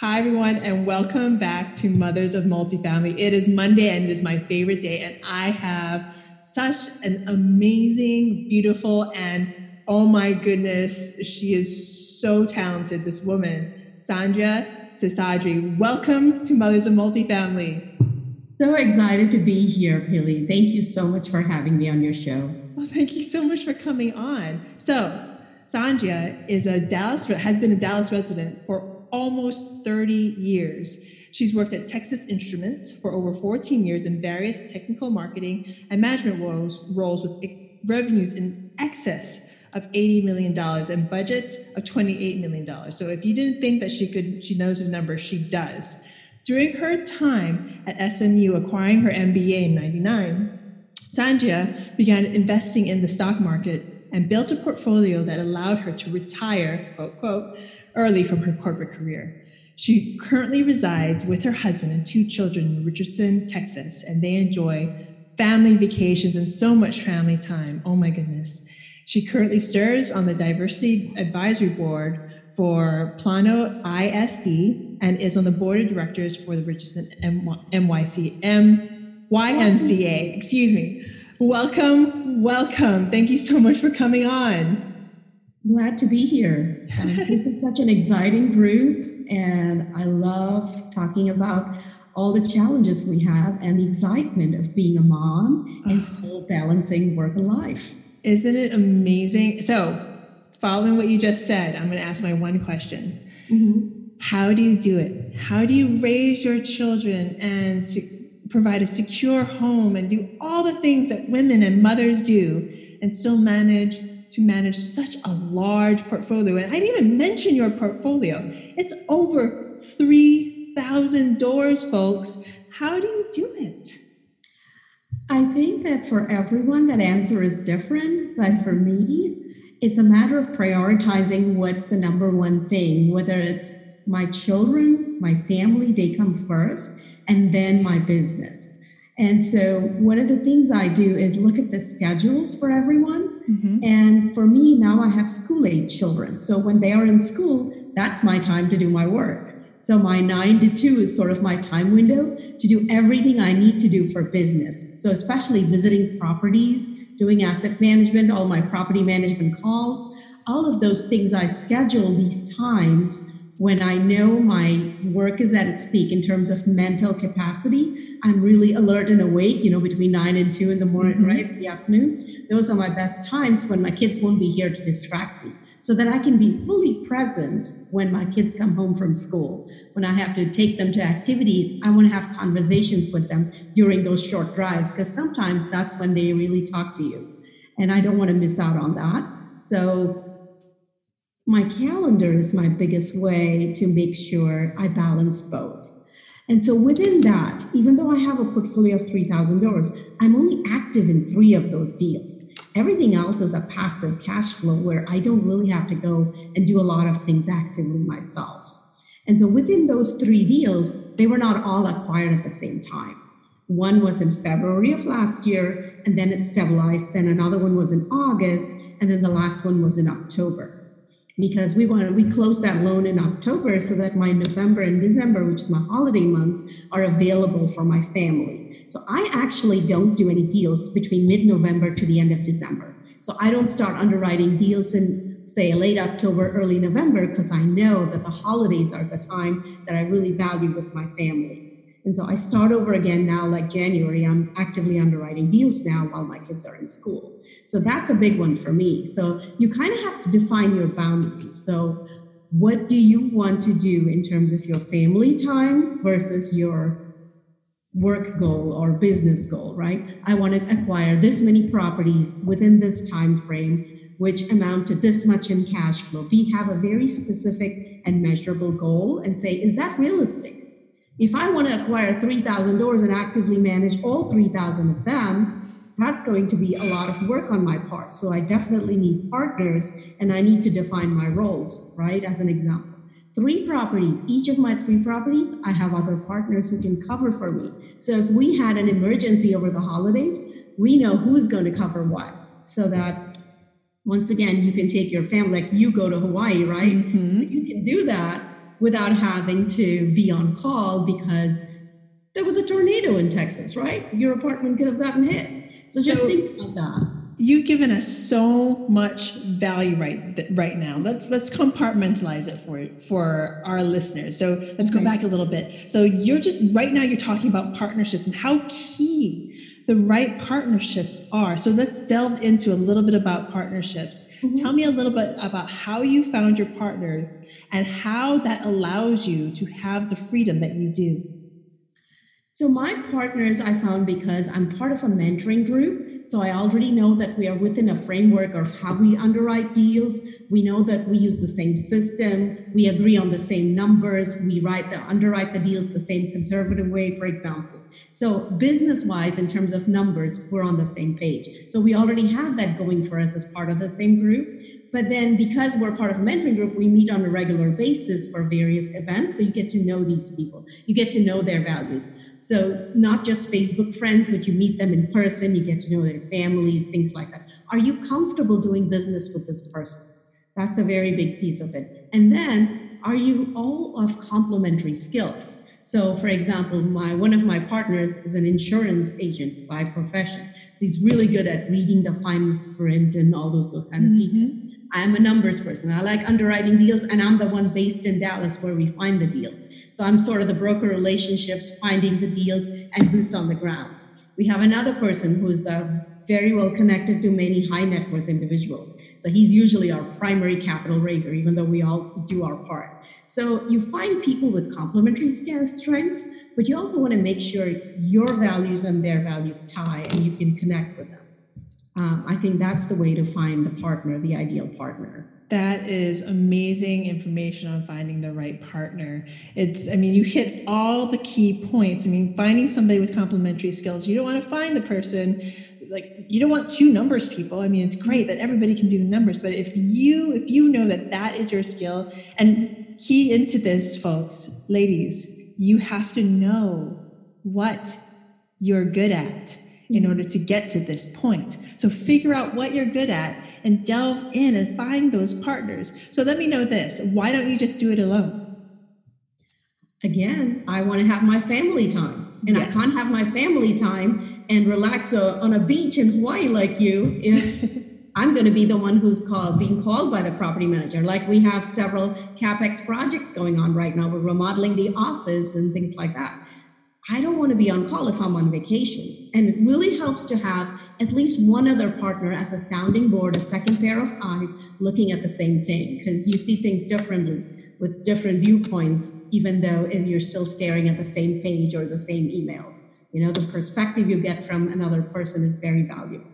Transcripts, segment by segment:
Hi, everyone, and welcome back to Mothers of Multifamily. It is Monday and it is my favorite day, and I have such an amazing, beautiful, and oh my goodness, she is so talented, this woman, Sandhya Seshadri. Welcome to Mothers of Multifamily. So excited to be here, Pili. Thank you so much for having me on your show. Well, thank you so much for coming on. So, Sandhya is a Dallas has been a Dallas resident for almost 30 years. She's worked at Texas Instruments for over 14 years in various technical marketing and management roles, roles with revenues in excess of $80 million and budgets of $28 million. So if you didn't think that she could, she knows his numbers, she does. During her time at SMU acquiring her MBA in 99, Sandhya began investing in the stock market and built a portfolio that allowed her to retire, quote, quote, early from her corporate career. She currently resides with her husband and two children in Richardson, Texas, and they enjoy family vacations and so much family time. Oh my goodness. She currently serves on the Diversity Advisory Board for Plano ISD and is on the board of directors for the Richardson YMCA. Excuse me. Welcome, welcome. Thank you so much for coming on. Glad to be here. Um, this is such an exciting group, and I love talking about all the challenges we have and the excitement of being a mom and still balancing work and life. Isn't it amazing? So, following what you just said, I'm going to ask my one question. Mm-hmm. How do you do it? How do you raise your children and provide a secure home and do all the things that women and mothers do and still manage to manage such a large portfolio. And I didn't even mention your portfolio. It's over 3,000 doors, folks. How do you do it? I think that for everyone, that answer is different. But for me, it's a matter of prioritizing what's the number one thing, whether it's my children, my family, they come first, and then my business. And so, one of the things I do is look at the schedules for everyone. Mm-hmm. And for me, now I have school age children. So, when they are in school, that's my time to do my work. So, my nine to two is sort of my time window to do everything I need to do for business. So, especially visiting properties, doing asset management, all my property management calls, all of those things I schedule these times when I know my work is at its peak in terms of mental capacity, I'm really alert and awake, you know, between nine and two in the morning, mm-hmm. right? In the afternoon. Those are my best times when my kids won't be here to distract me. So that I can be fully present when my kids come home from school. When I have to take them to activities, I want to have conversations with them during those short drives, because sometimes that's when they really talk to you. And I don't want to miss out on that. So my calendar is my biggest way to make sure I balance both. And so within that, even though I have a portfolio of $3,000, I'm only active in three of those deals. Everything else is a passive cash flow where I don't really have to go and do a lot of things actively myself. And so within those three deals, they were not all acquired at the same time. One was in February of last year, and then it stabilized. Then another one was in August, and then the last one was in October because we wanted we closed that loan in October so that my November and December, which is my holiday months, are available for my family. So I actually don't do any deals between mid-November to the end of December. So I don't start underwriting deals in say late October, early November, because I know that the holidays are the time that I really value with my family. And so I start over again now, like January, I'm actively underwriting deals now while my kids are in school. So that's a big one for me. So you kind of have to define your boundaries. So, what do you want to do in terms of your family time versus your work goal or business goal, right? I want to acquire this many properties within this time frame, which amount to this much in cash flow. Be have a very specific and measurable goal and say, is that realistic? If I want to acquire 3,000 doors and actively manage all 3,000 of them, that's going to be a lot of work on my part. So I definitely need partners and I need to define my roles, right? As an example. Three properties, each of my three properties, I have other partners who can cover for me. So if we had an emergency over the holidays, we know who's going to cover what. So that once again, you can take your family, like you go to Hawaii, right? Mm-hmm. You can do that without having to be on call because there was a tornado in Texas, right? Your apartment could have gotten hit. So just so, think about that you've given us so much value right right now. Let's let's compartmentalize it for for our listeners. So let's okay. go back a little bit. So you're just right now you're talking about partnerships and how key the right partnerships are. So let's delve into a little bit about partnerships. Mm-hmm. Tell me a little bit about how you found your partner and how that allows you to have the freedom that you do. So my partners I found because I'm part of a mentoring group. So I already know that we are within a framework of how we underwrite deals. We know that we use the same system. We agree on the same numbers. We write the underwrite the deals the same conservative way, for example. So business wise, in terms of numbers, we're on the same page. So we already have that going for us as part of the same group. But then because we're part of a mentoring group, we meet on a regular basis for various events. So you get to know these people. You get to know their values. So not just Facebook friends, but you meet them in person, you get to know their families, things like that. Are you comfortable doing business with this person? That's a very big piece of it. And then are you all of complementary skills? So for example, my one of my partners is an insurance agent by profession. So he's really good at reading the fine print and all those, those kind of mm-hmm. details. I'm a numbers person. I like underwriting deals, and I'm the one based in Dallas where we find the deals. So I'm sort of the broker relationships, finding the deals, and boots on the ground. We have another person who's uh, very well connected to many high net worth individuals. So he's usually our primary capital raiser, even though we all do our part. So you find people with complementary strengths, but you also want to make sure your values and their values tie and you can connect with them um, I think that's the way to find the partner, the ideal partner. That is amazing information on finding the right partner. It's, I mean, you hit all the key points. I mean, finding somebody with complementary skills, you don't want to find the person like you don't want two numbers people i mean it's great that everybody can do the numbers but if you if you know that that is your skill and key into this folks ladies you have to know what you're good at in order to get to this point. So figure out what you're good at and delve in and find those partners. So let me know this why don't you just do it alone? Again, I want to have my family time. And yes. I can't have my family time and relax uh, on a beach in Hawaii like you if I'm going to be the one who's called, being called by the property manager. Like we have several capex projects going on right now. We're remodeling the office and things like that. I don't want to be on call if I'm on vacation. And it really helps to have at least one other partner as a sounding board, a second pair of eyes looking at the same thing, because you see things differently with different viewpoints, even though you're still staring at the same page or the same email. You know, the perspective you get from another person is very valuable.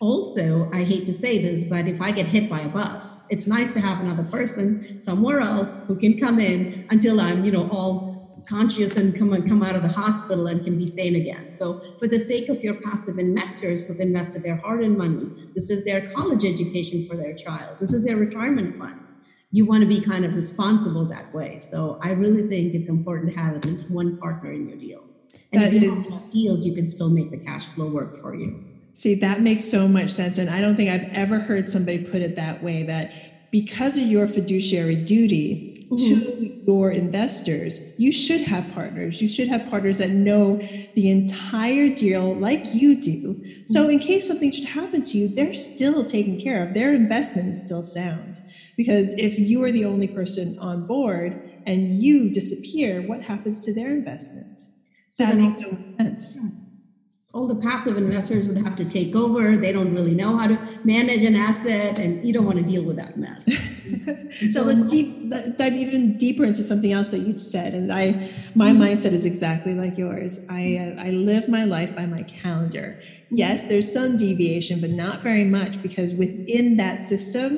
Also, I hate to say this, but if I get hit by a bus, it's nice to have another person somewhere else who can come in until I'm, you know, all conscious and come and come out of the hospital and can be sane again. So for the sake of your passive investors who've invested their hard-earned money, this is their college education for their child. This is their retirement fund. You want to be kind of responsible that way. So I really think it's important to have at least one partner in your deal. And that if you is, have deals, you can still make the cash flow work for you. See, that makes so much sense. And I don't think I've ever heard somebody put it that way that because of your fiduciary duty. To your investors, you should have partners. You should have partners that know the entire deal like you do. So, mm-hmm. in case something should happen to you, they're still taken care of. Their investment is still sound. Because if you are the only person on board and you disappear, what happens to their investment? So that makes no sense all the passive investors would have to take over. They don't really know how to manage an asset, and you don't want to deal with that mess. so let's deep, dive even deeper into something else that you said. And I, my mm-hmm. mindset is exactly like yours. I, uh, I live my life by my calendar. Mm-hmm. Yes, there's some deviation, but not very much because within that system,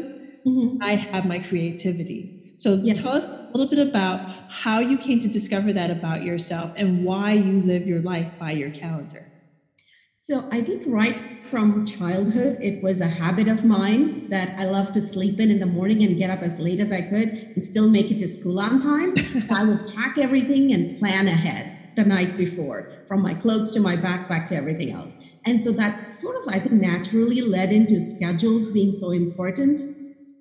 mm-hmm. I have my creativity. So yes. tell us a little bit about how you came to discover that about yourself and why you live your life by your calendar. So I think right from childhood, it was a habit of mine that I love to sleep in in the morning and get up as late as I could and still make it to school on time. I would pack everything and plan ahead the night before, from my clothes to my backpack to everything else. And so that sort of, I think, naturally led into schedules being so important.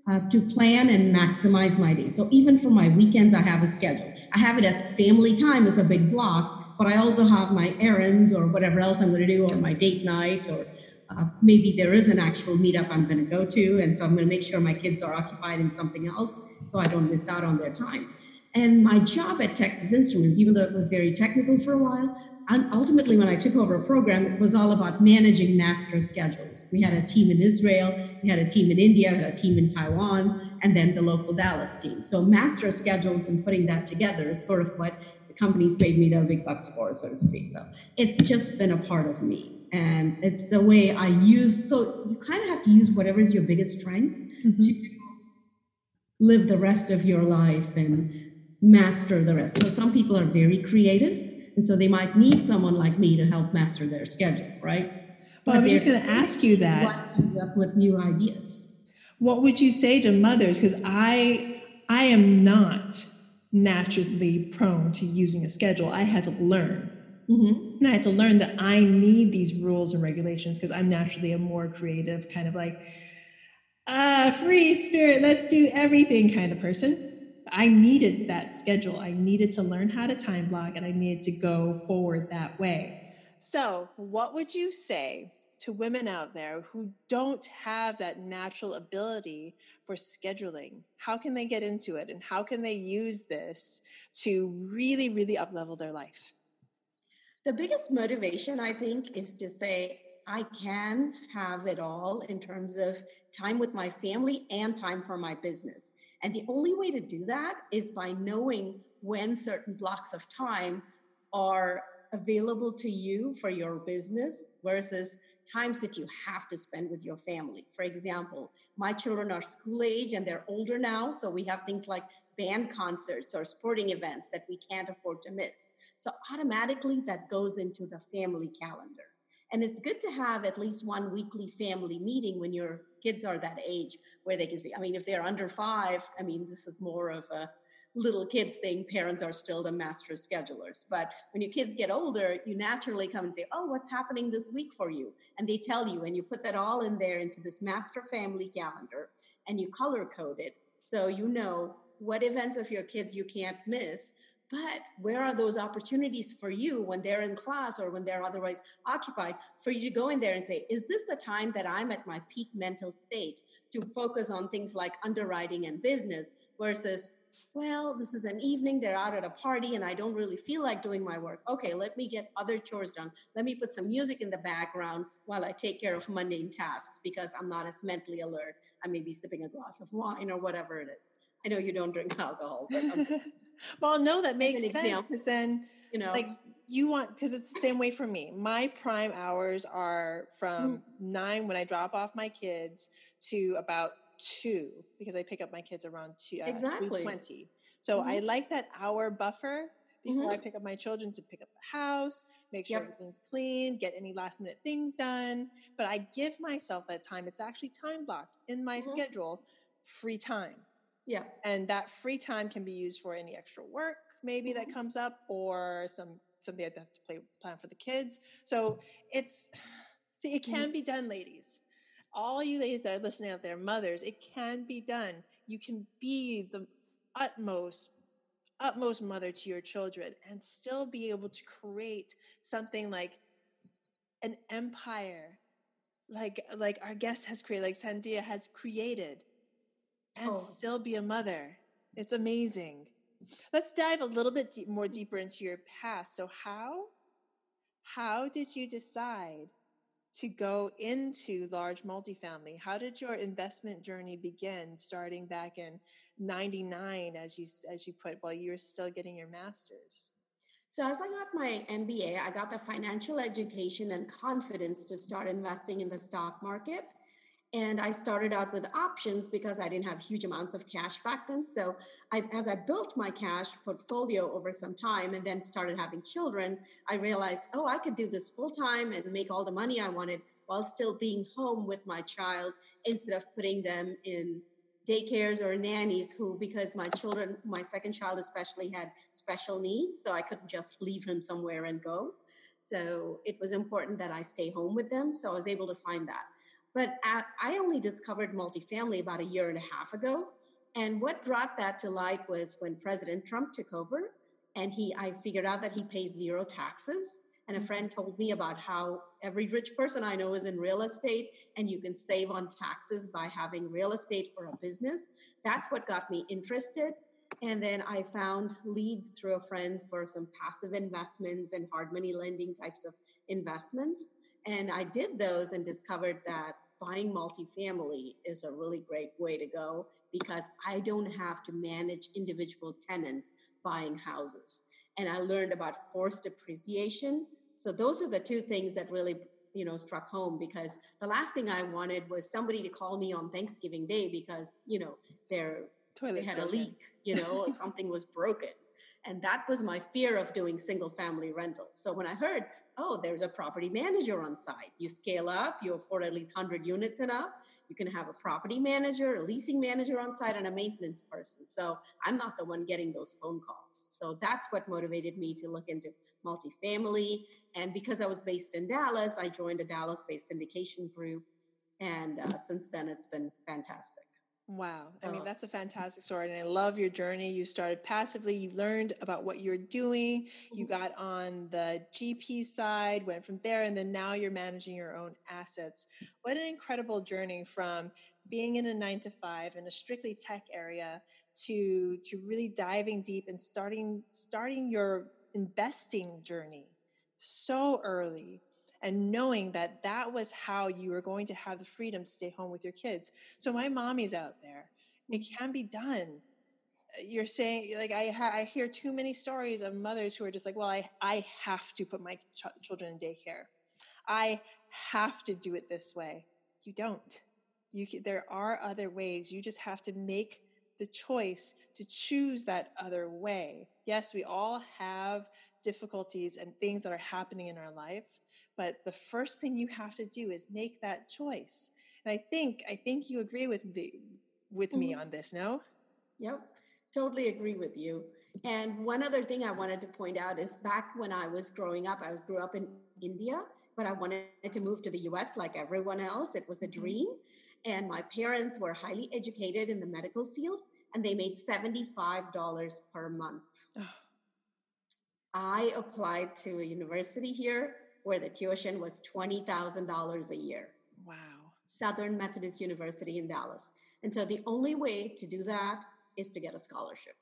Uh, to plan and maximize my day. So even for my weekends, I have a schedule. I have it as family time as a big block, but I also have my errands or whatever else I'm going to do, or my date night, or uh, maybe there is an actual meetup I'm going to go to. And so I'm going to make sure my kids are occupied in something else so I don't miss out on their time. And my job at Texas Instruments, even though it was very technical for a while, and ultimately, when I took over a program, it was all about managing master schedules. We had a team in Israel, we had a team in India, a team in Taiwan, and then the local Dallas team. So, master schedules and putting that together is sort of what the companies paid me the big bucks for, so to speak. So, it's just been a part of me. And it's the way I use. So, you kind of have to use whatever is your biggest strength mm-hmm. to live the rest of your life and master the rest. So, some people are very creative and so they might need someone like me to help master their schedule, right? Well, I'm just going to ask you that. What comes up with new ideas? What would you say to mothers? Because I I am not naturally prone to using a schedule. I had to learn. Mm-hmm. And I had to learn that I need these rules and regulations because I'm naturally a more creative, kind of like, ah, free spirit, let's do everything kind of person. I needed that schedule. I needed to learn how to time block and I needed to go forward that way. So, what would you say to women out there who don't have that natural ability for scheduling? How can they get into it and how can they use this to really, really uplevel their life? The biggest motivation, I think, is to say, I can have it all in terms of time with my family and time for my business. And the only way to do that is by knowing when certain blocks of time are available to you for your business versus times that you have to spend with your family. For example, my children are school age and they're older now, so we have things like band concerts or sporting events that we can't afford to miss. So automatically that goes into the family calendar. And it's good to have at least one weekly family meeting when your kids are that age where they can speak. I mean, if they're under five, I mean, this is more of a little kids thing. Parents are still the master schedulers. But when your kids get older, you naturally come and say, Oh, what's happening this week for you? And they tell you, and you put that all in there into this master family calendar and you color code it. So you know what events of your kids you can't miss but where are those opportunities for you when they're in class or when they're otherwise occupied for you to go in there and say, is this the time that I'm at my peak mental state to focus on things like underwriting and business versus, well, this is an evening, they're out at a party and I don't really feel like doing my work. Okay, let me get other chores done. Let me put some music in the background while I take care of mundane tasks because I'm not as mentally alert. I may be sipping a glass of wine or whatever it is. I know you don't drink alcohol, but well, no, that makes sense because then you know, like you want because it's the same way for me. My prime hours are from mm. nine when I drop off my kids to about two because I pick up my kids around two uh, exactly twenty. So mm-hmm. I like that hour buffer before mm-hmm. I pick up my children to pick up the house, make sure yep. everything's clean, get any last minute things done. But I give myself that time. It's actually time blocked in my mm-hmm. schedule, free time. Yeah. And that free time can be used for any extra work maybe that mm-hmm. comes up or some something I have to play plan for the kids. So it's see, it can mm-hmm. be done, ladies. All you ladies that are listening out there, mothers, it can be done. You can be the utmost utmost mother to your children and still be able to create something like an empire like like our guest has created like Sandhya has created and oh. still be a mother. It's amazing. Let's dive a little bit deep, more deeper into your past. So how how did you decide to go into large multifamily? How did your investment journey begin starting back in 99 as you as you put while you were still getting your masters? So as I got my MBA, I got the financial education and confidence to start investing in the stock market. And I started out with options because I didn't have huge amounts of cash back then. So I, as I built my cash portfolio over some time and then started having children, I realized, oh, I could do this full time and make all the money I wanted while still being home with my child instead of putting them in daycares or nannies who, because my children, my second child especially had special needs, so I couldn't just leave him somewhere and go. So it was important that I stay home with them. So I was able to find that. But at, I only discovered multifamily about a year and a half ago. And what brought that to light was when President Trump took over, and he, I figured out that he pays zero taxes. And a mm-hmm. friend told me about how every rich person I know is in real estate, and you can save on taxes by having real estate or a business. That's what got me interested. And then I found leads through a friend for some passive investments and hard money lending types of investments. And I did those and discovered that buying multifamily is a really great way to go because I don't have to manage individual tenants buying houses. And I learned about forced appreciation. So those are the two things that really you know struck home because the last thing I wanted was somebody to call me on Thanksgiving Day because you know their Toilet they had a leak, you know, something was broken. And that was my fear of doing single family rentals. So when I heard, oh, there's a property manager on site, you scale up, you afford at least 100 units and up, you can have a property manager, a leasing manager on site, and a maintenance person. So I'm not the one getting those phone calls. So that's what motivated me to look into multifamily. And because I was based in Dallas, I joined a Dallas based syndication group. And uh, since then, it's been fantastic. Wow. I mean, that's a fantastic story. And I love your journey. You started passively, you learned about what you're doing, you mm-hmm. got on the GP side, went from there, and then now you're managing your own assets. What an incredible journey from being in a nine to five in a strictly tech area to to really diving deep and starting starting your investing journey so early and knowing that that was how you were going to have the freedom to stay home with your kids. So my mommy's out there. It can be done. Uh, you're saying like I ha- I hear too many stories of mothers who are just like, well, I I have to put my ch- children in daycare. I have to do it this way. You don't. You can, there are other ways. You just have to make the choice to choose that other way. Yes, we all have difficulties and things that are happening in our life, but the first thing you have to do is make that choice. And I think I think you agree with the with mm-hmm. me on this, no? Yep. Totally agree with you. And one other thing I wanted to point out is back when I was growing up, I was grew up in India, but I wanted to move to the US like everyone else. It was a mm-hmm. dream. And my parents were highly educated in the medical field and they made $75 per month. I applied to a university here where the tuition was $20,000 a year. Wow. Southern Methodist University in Dallas. And so the only way to do that is to get a scholarship,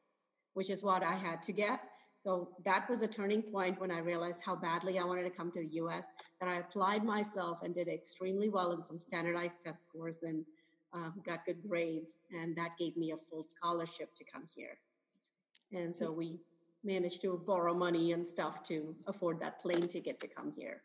which is what I had to get. So that was a turning point when I realized how badly I wanted to come to the US that I applied myself and did extremely well in some standardized test scores and um, got good grades. And that gave me a full scholarship to come here. And so we managed to borrow money and stuff to afford that plane ticket to come here.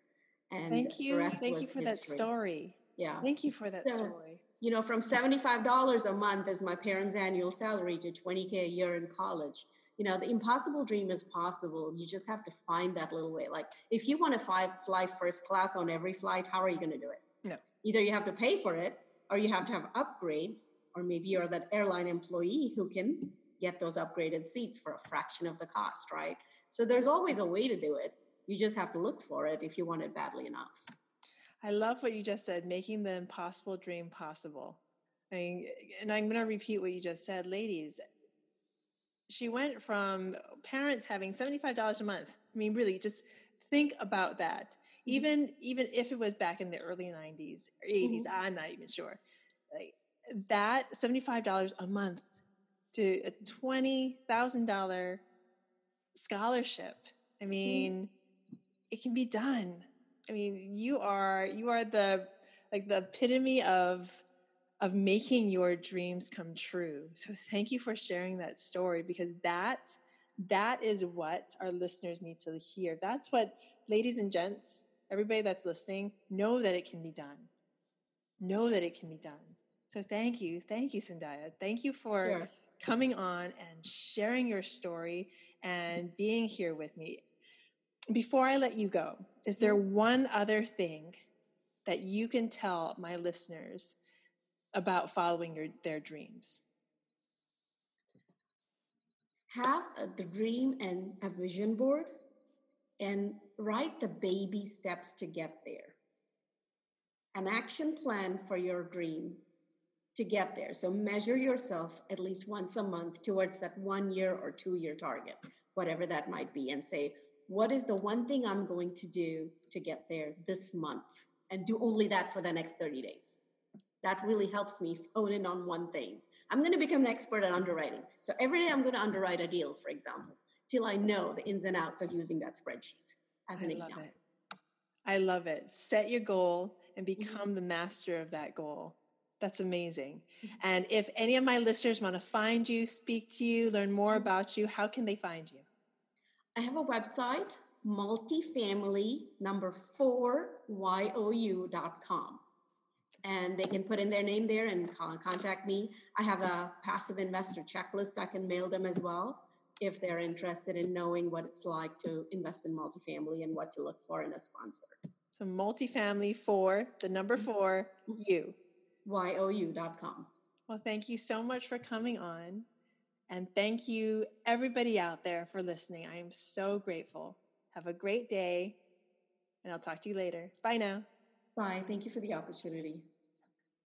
And thank you, thank you for history. that story. Yeah, thank you for that so, story. You know, from seventy-five dollars a month as my parents' annual salary to twenty k a year in college. You know, the impossible dream is possible. You just have to find that little way. Like, if you want to fly, fly first class on every flight, how are you going to do it? No. Either you have to pay for it, or you have to have upgrades, or maybe you're that airline employee who can get those upgraded seats for a fraction of the cost, right? So there's always a way to do it. You just have to look for it if you want it badly enough. I love what you just said, making the impossible dream possible. I mean, and I'm going to repeat what you just said, ladies. She went from parents having $75 a month. I mean, really, just think about that. Mm-hmm. Even even if it was back in the early 90s, 80s, mm-hmm. I'm not even sure. Like, that $75 a month to a $20,000 scholarship. I mm-hmm. mean, it can be done. I mean, you are you are the like the epitome of of making your dreams come true. So thank you for sharing that story because that that is what our listeners need to hear. That's what ladies and gents, everybody that's listening, know that it can be done. Know that it can be done. So thank you. Thank you, Sandhya. Thank you for sure coming on and sharing your story and being here with me. Before I let you go, is there mm-hmm. one other thing that you can tell my listeners about following your, their dreams? Have a dream and a vision board and write the baby steps to get there. an action plan for your dream to get there. So measure yourself at least once a month towards that one year or two year target, whatever that might be, and say, what is the one thing I'm going to do to get there this month? And do only that for the next 30 days. That really helps me hone in on one thing. I'm going to become an expert at underwriting. So every day I'm going to underwrite a deal, for example, till I know the ins and outs of using that spreadsheet as an I example. Love it. I love it. Set your goal and Mm-hmm. become the master of that goal. That's amazing. And if any of my listeners want to find you, speak to you, learn more Mm-hmm. about you, how can they find you? I have a website, multifamily number four you.com. And they can put in their name there and con- contact me. I have a passive investor checklist. I can mail them as well if they're interested in knowing what it's like to invest in multifamily and what to look for in a sponsor. So multifamily for the number Mm-hmm. four, you. you.com. Well, thank you so much for coming on. And thank you, everybody out there, for listening. I am so grateful. Have a great day, and I'll talk to you later. Bye now. Bye. Thank you for the opportunity.